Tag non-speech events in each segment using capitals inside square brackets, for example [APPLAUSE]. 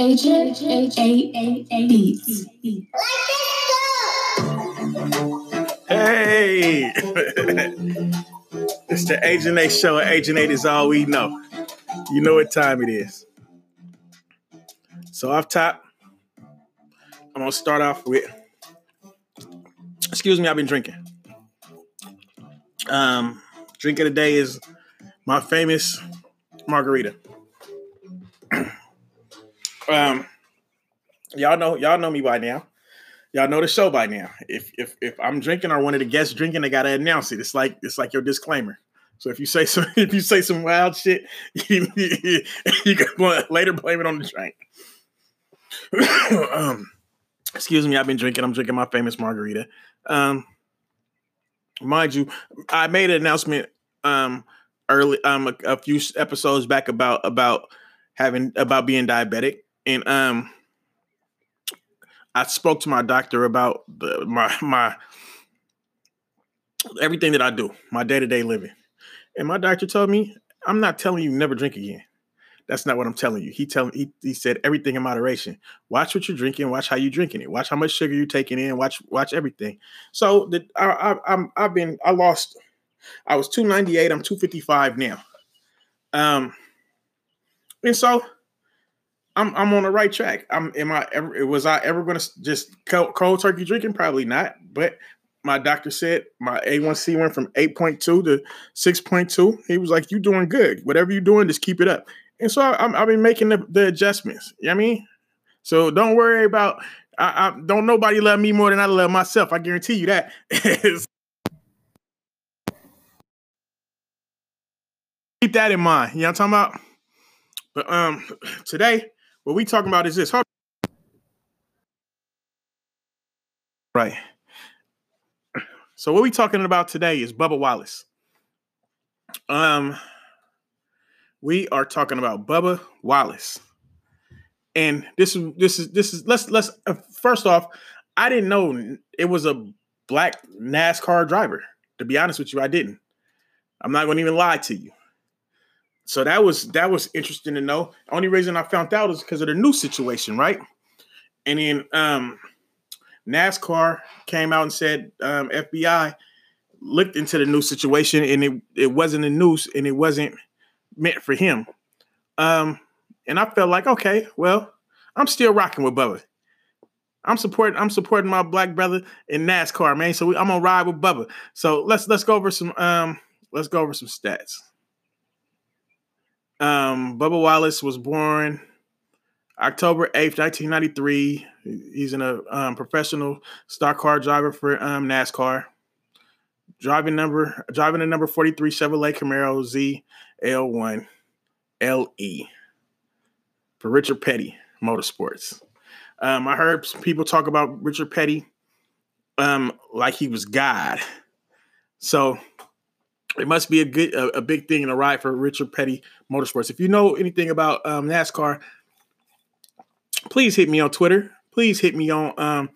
Agent 8 Beats. Hey, [LAUGHS] it's the Agent 8 show. Agent 8 is all we know. You know what time it is. So off top, I'm gonna start off with. Excuse me, I've been drinking. Um, drink of the day is my famous margarita. Um, y'all know y'all know me by now. Y'all know the show by now. If if if I'm drinking or one of the guests drinking, they gotta announce it. It's like it's like your disclaimer. So if you say some [LAUGHS] if you say some wild shit, [LAUGHS] you, can later blame it on the drink. [COUGHS] um, excuse me, I've been drinking. I'm drinking my famous margarita. Um, mind you, I made an announcement um early um a, a few episodes back about about having about being diabetic and um I spoke to my doctor about the, my my everything that I do, my day to day living, and my doctor told me I'm not telling you never drink again. That's not what I'm telling you. He telling he, he said everything in moderation. Watch what you're drinking. Watch how you're drinking it. Watch how much sugar you're taking in. Watch watch everything. So the, I, I, I'm I've been I lost. I was 298. I'm 255 now. Um, and so I'm I'm on the right track. I'm am I ever was I ever going to just cold, cold turkey drinking? Probably not. But my doctor said my A1C went from 8.2 to 6.2. He was like, "You're doing good. Whatever you're doing, just keep it up." And so I, have been making the, the adjustments. You know I mean, so don't worry about. I, I, don't nobody love me more than I love myself. I guarantee you that. [LAUGHS] Keep that in mind. You know what I'm talking about? But um, today what we talking about is this. Hold right. So what we talking about today is Bubba Wallace. Um, we are talking about Bubba Wallace, and this is this is this is let's let's uh, first off, I didn't know it was a black NASCAR driver. To be honest with you, I didn't. I'm not going to even lie to you. So that was that was interesting to know. Only reason I found out is because of the new situation, right? And then um, NASCAR came out and said um, FBI looked into the new situation and it it wasn't a noose and it wasn't meant for him. Um, and I felt like, okay, well, I'm still rocking with Bubba. I'm supporting I'm supporting my black brother in NASCAR, man. So we, I'm gonna ride with Bubba. So let's let's go over some um let's go over some stats. Um, Bubba Wallace was born October 8th, 1993. He's in a um, professional stock car driver for um, NASCAR. Driving number driving a number 43 Chevrolet Camaro ZL1 LE for Richard Petty Motorsports. Um, I heard people talk about Richard Petty um, like he was God. So it must be a good a, a, big thing in a ride for Richard Petty Motorsports. If you know anything about um, NASCAR, please hit me on Twitter. Please hit me on um,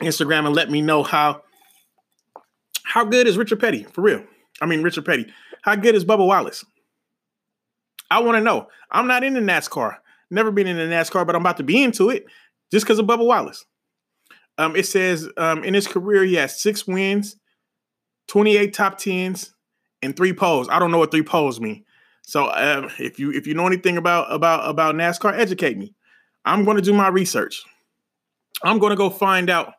Instagram and let me know how how good is Richard Petty for real. I mean Richard Petty. How good is Bubba Wallace? I want to know. I'm not in the NASCAR. Never been in the NASCAR, but I'm about to be into it just because of Bubba Wallace. Um, it says um, in his career he has six wins 28 top tens, and three poles. I don't know what three poles mean. So um, if you if you know anything about about about NASCAR, educate me. I'm going to do my research. I'm going to go find out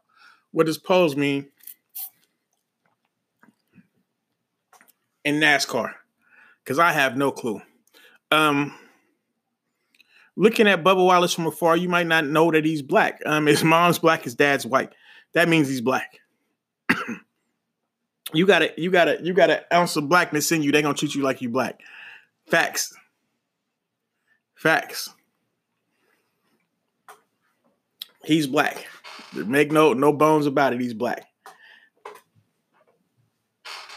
what does poles mean in NASCAR because I have no clue. Um, looking at Bubba Wallace from afar, you might not know that he's black. Um, his mom's black, his dad's white. That means he's black. You got it. You got it. You got an ounce of blackness in you. They gonna treat you like you black. Facts. Facts. He's black. Make no no bones about it. He's black.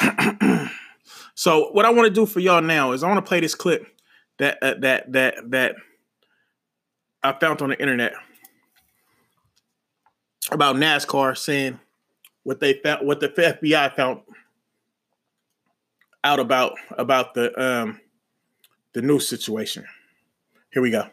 [CLEARS THROAT] so what I want to do for y'all now is I want to play this clip that uh, that that that I found on the internet about NASCAR saying what they found, what the FBI found out about about the um the new situation. Here we go.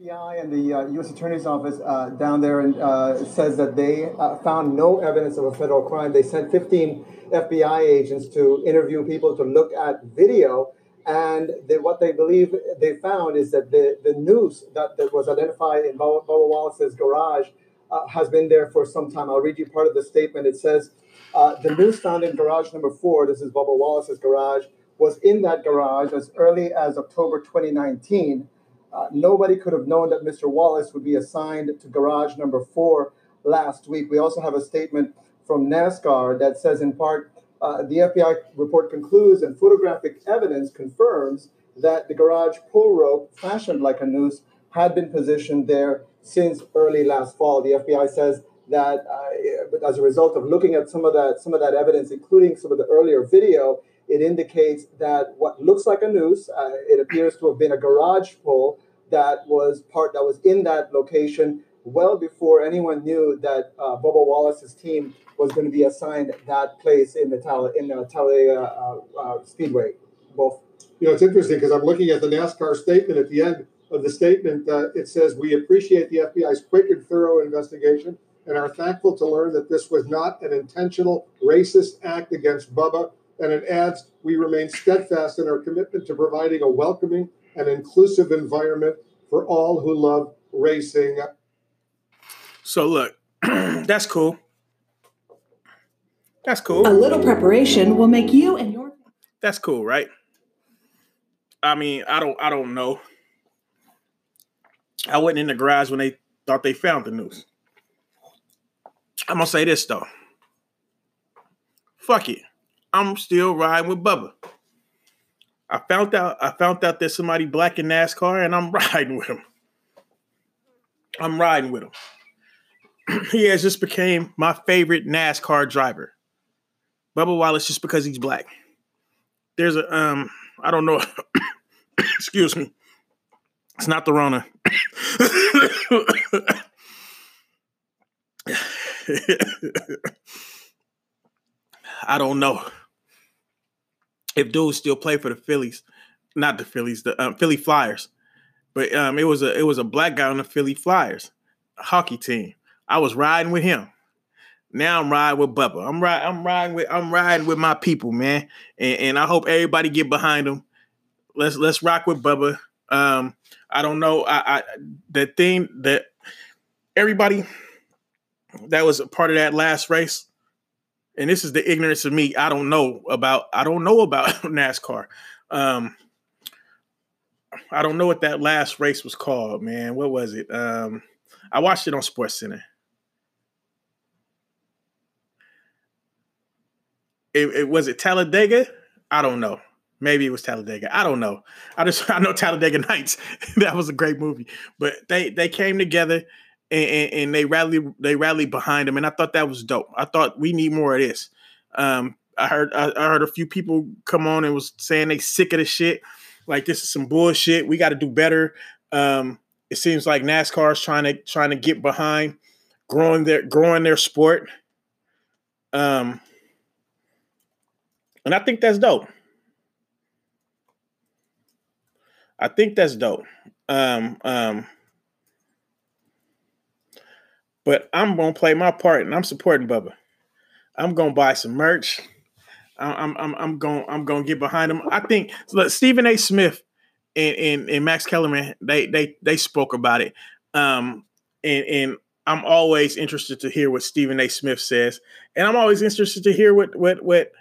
FBI and the uh, U.S. Attorney's Office uh, down there and uh, says that they uh, found no evidence of a federal crime. They sent 15 FBI agents to interview people to look at video, and they, what they believe they found is that the, the noose that, that was identified in Bubba, Wallace's garage uh, has been there for some time. I'll read you part of the statement. It says, uh, "The noose found in garage number four. This is Bubba Wallace's garage." Was in that garage as early as October 2019. Uh, nobody could have known that Mr. Wallace would be assigned to garage number four last week. We also have a statement from NASCAR that says, in part, uh, the FBI report concludes and photographic evidence confirms that the garage pull rope, fashioned like a noose, had been positioned there since early last fall. The FBI says that as a result of looking at some of that some of that evidence, including some of the earlier video, it indicates that what looks like a noose, uh, it appears to have been a garage pull that was part that was in that location well before anyone knew that uh, Bubba Wallace's team was going to be assigned that place in the Tal- in the Talladega uh, uh, Speedway. Both. You know, it's interesting because I'm looking at the NASCAR statement at the end of the statement. Uh, it says, "We appreciate the FBI's quick and thorough investigation." And are thankful to learn that this was not an intentional racist act against Bubba and it adds, we remain steadfast in our commitment to providing a welcoming and inclusive environment for all who love racing. So look, [CLEARS THROAT] that's cool. That's cool. A little preparation will make you and your That's cool, right? I mean, I don't I don't know. I wasn't in the garage when they thought they found the news. I'm gonna say this though. Fuck it. I'm still riding with Bubba. I found out I found out there's somebody black in NASCAR, and I'm [LAUGHS] riding with him. I'm riding with him. [CLEARS THROAT] he has just became my favorite NASCAR driver. Bubba Wallace just because he's black. There's a um, I don't know. [COUGHS] excuse me. It's not the Rona. [COUGHS] [COUGHS] [LAUGHS] I don't know if dudes still play for the Phillies, not the Phillies, the um, Philly Flyers, but um, it was a it was a black guy on the Philly Flyers hockey team. I was riding with him. Now I'm riding with Bubba. I'm riding. I'm riding with. I'm riding with my people, man. And, and I hope everybody get behind him. Let's let's rock with Bubba. Um, I don't know. I, I the thing that everybody that was a part of that last race and this is the ignorance of me. I don't know about I don't know about [LAUGHS] NASCAR. Um, I don't know what that last race was called, man. What was it? Um, I watched it on Sports Center. It, it was it Talladega? I don't know. Maybe it was Talladega. I don't know. I just [LAUGHS] I know Talladega Nights. [LAUGHS] that was a great movie. But they they came together and, and, and, they rallied they rallied behind him, and I thought that was dope. I thought we need more of this. Um, I heard I, I, heard a few people come on and was saying they sick of the shit. Like this is some bullshit. We got to do better. Um, it seems like NASCAR is trying to trying to get behind growing their growing their sport. Um, and I think that's dope. I think that's dope. Um, um, but I'm gonna play my part, and I'm supporting Bubba. I'm gonna buy some merch. I'm I'm I'm going I'm gonna get behind him. I think look, Stephen A. Smith and, and, and Max Kellerman they they they spoke about it. Um, and and I'm always interested to hear what Stephen A. Smith says, and I'm always interested to hear what what what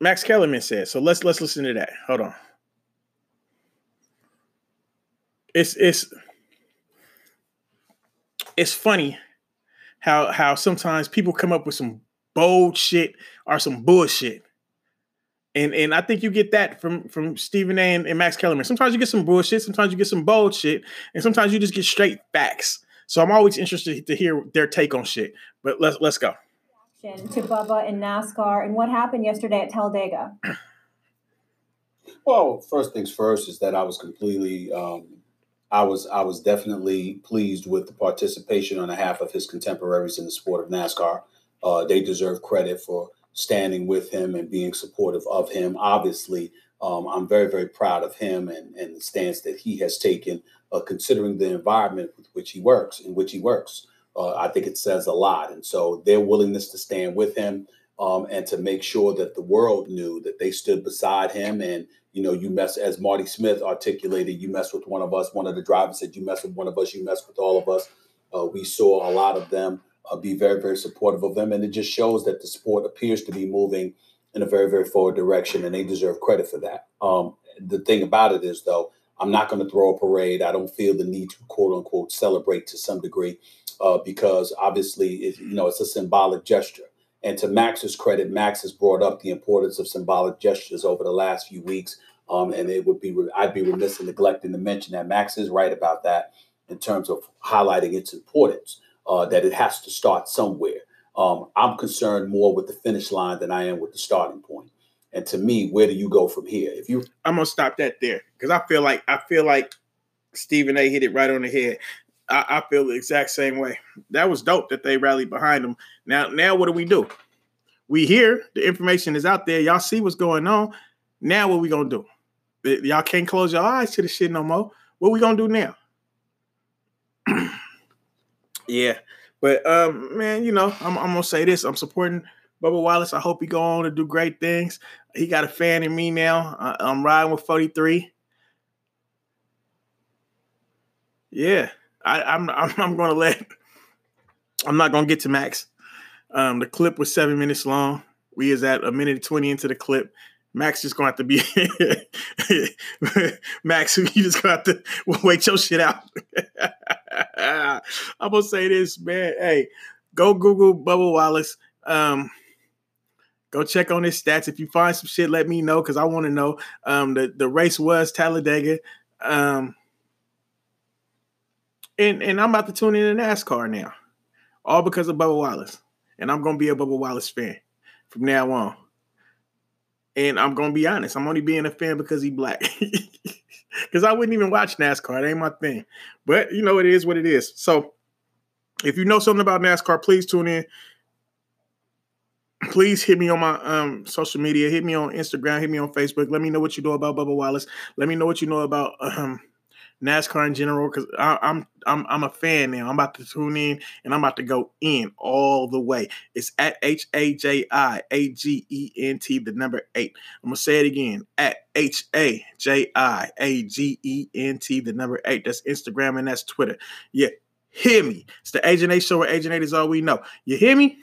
Max Kellerman says. So let's let's listen to that. Hold on. It's it's it's funny how how sometimes people come up with some bold shit or some bullshit. And and I think you get that from from Stephen A. and, and Max Kellerman. Sometimes you get some bullshit, sometimes you get some bold shit, and sometimes you just get straight facts. So I'm always interested to hear their take on shit. But let's let's go. To Bubba and NASCAR and what happened yesterday at Talladega. [CLEARS THROAT] Well, first things first is that I was completely um, I was I was definitely pleased with the participation on behalf of his contemporaries in the sport of NASCAR. Uh, they deserve credit for standing with him and being supportive of him. Obviously, Um, I'm very, very proud of him and, and the stance that he has taken, uh, considering the environment with which he works, in which he works. Uh, I think it says a lot. And so their willingness to stand with him um, and to make sure that the world knew that they stood beside him. And, you know, you mess, as Marty Smith articulated, you mess with one of us. One of the drivers said, you mess with one of us, you mess with all of us. Uh, we saw a lot of them uh, be very, very supportive of them. And it just shows that the sport appears to be moving in a very, very forward direction, and they deserve credit for that. Um, the thing about it is, though, I'm not going to throw a parade. I don't feel the need to quote unquote celebrate to some degree uh, because obviously, it, you know, it's a symbolic gesture. And to Max's credit, Max has brought up the importance of symbolic gestures over the last few weeks. Um, and it would be I'd be remiss in neglecting to mention that Max is right about that in terms of highlighting its importance. Uh, that it has to start somewhere. Um, I'm concerned more with the finish line than I am with the starting point. And to me, where do you go from here? If you, I'm gonna stop that there because I feel like I feel like Stephen A. hit it right on the head. I, I, feel the exact same way. That was dope that they rallied behind him. Now, now what do we do? We hear the information is out there. Y'all see what's going on. Now what we gonna do? Y'all can't close your eyes to the shit no more. What we gonna do now? [CLEARS THROAT] yeah, but um, man, you know, I'm, I'm gonna say this. I'm supporting Bubba Wallace. I hope he go on to do great things. He got a fan in me now. I, I'm riding with 43. Yeah, I, I'm, [LAUGHS] I'm I'm gonna let. I'm not gonna get to Max. Um, the clip was seven minutes long. We is at a minute twenty into the clip. Max just gonna have to be [LAUGHS] Max. [LAUGHS] You just gonna have to wait your shit out. I'm gonna say this, man. Hey, go Google Bubba Wallace. Um, go check on his stats. If you find some shit, let me know because I want to know. Um, the the race was Talladega. Um, and and I'm about to tune in to NASCAR now, all because of Bubba Wallace, and I'm gonna be a Bubba Wallace fan from now on. And I'm gonna be honest, I'm only being a fan because he black. [LAUGHS] Because I wouldn't even watch NASCAR. It ain't my thing. But you know, it is what it is. So if you know something about NASCAR, please tune in. Please hit me on my um, social media. Hit me on Instagram. Hit me on Facebook. Let me know what you know about Bubba Wallace. Let me know what you know about um, NASCAR in general because I'm I'm I'm a fan now. I'm about to tune in and I'm about to go in all the way. It's at H A J I A G E N T, the number eight. I'm gonna say it again at H A J I A G E N T, the number eight. That's Instagram and that's Twitter. Yeah, hear me. It's the Agent 8 show where Agent 8 is all we know. You hear me?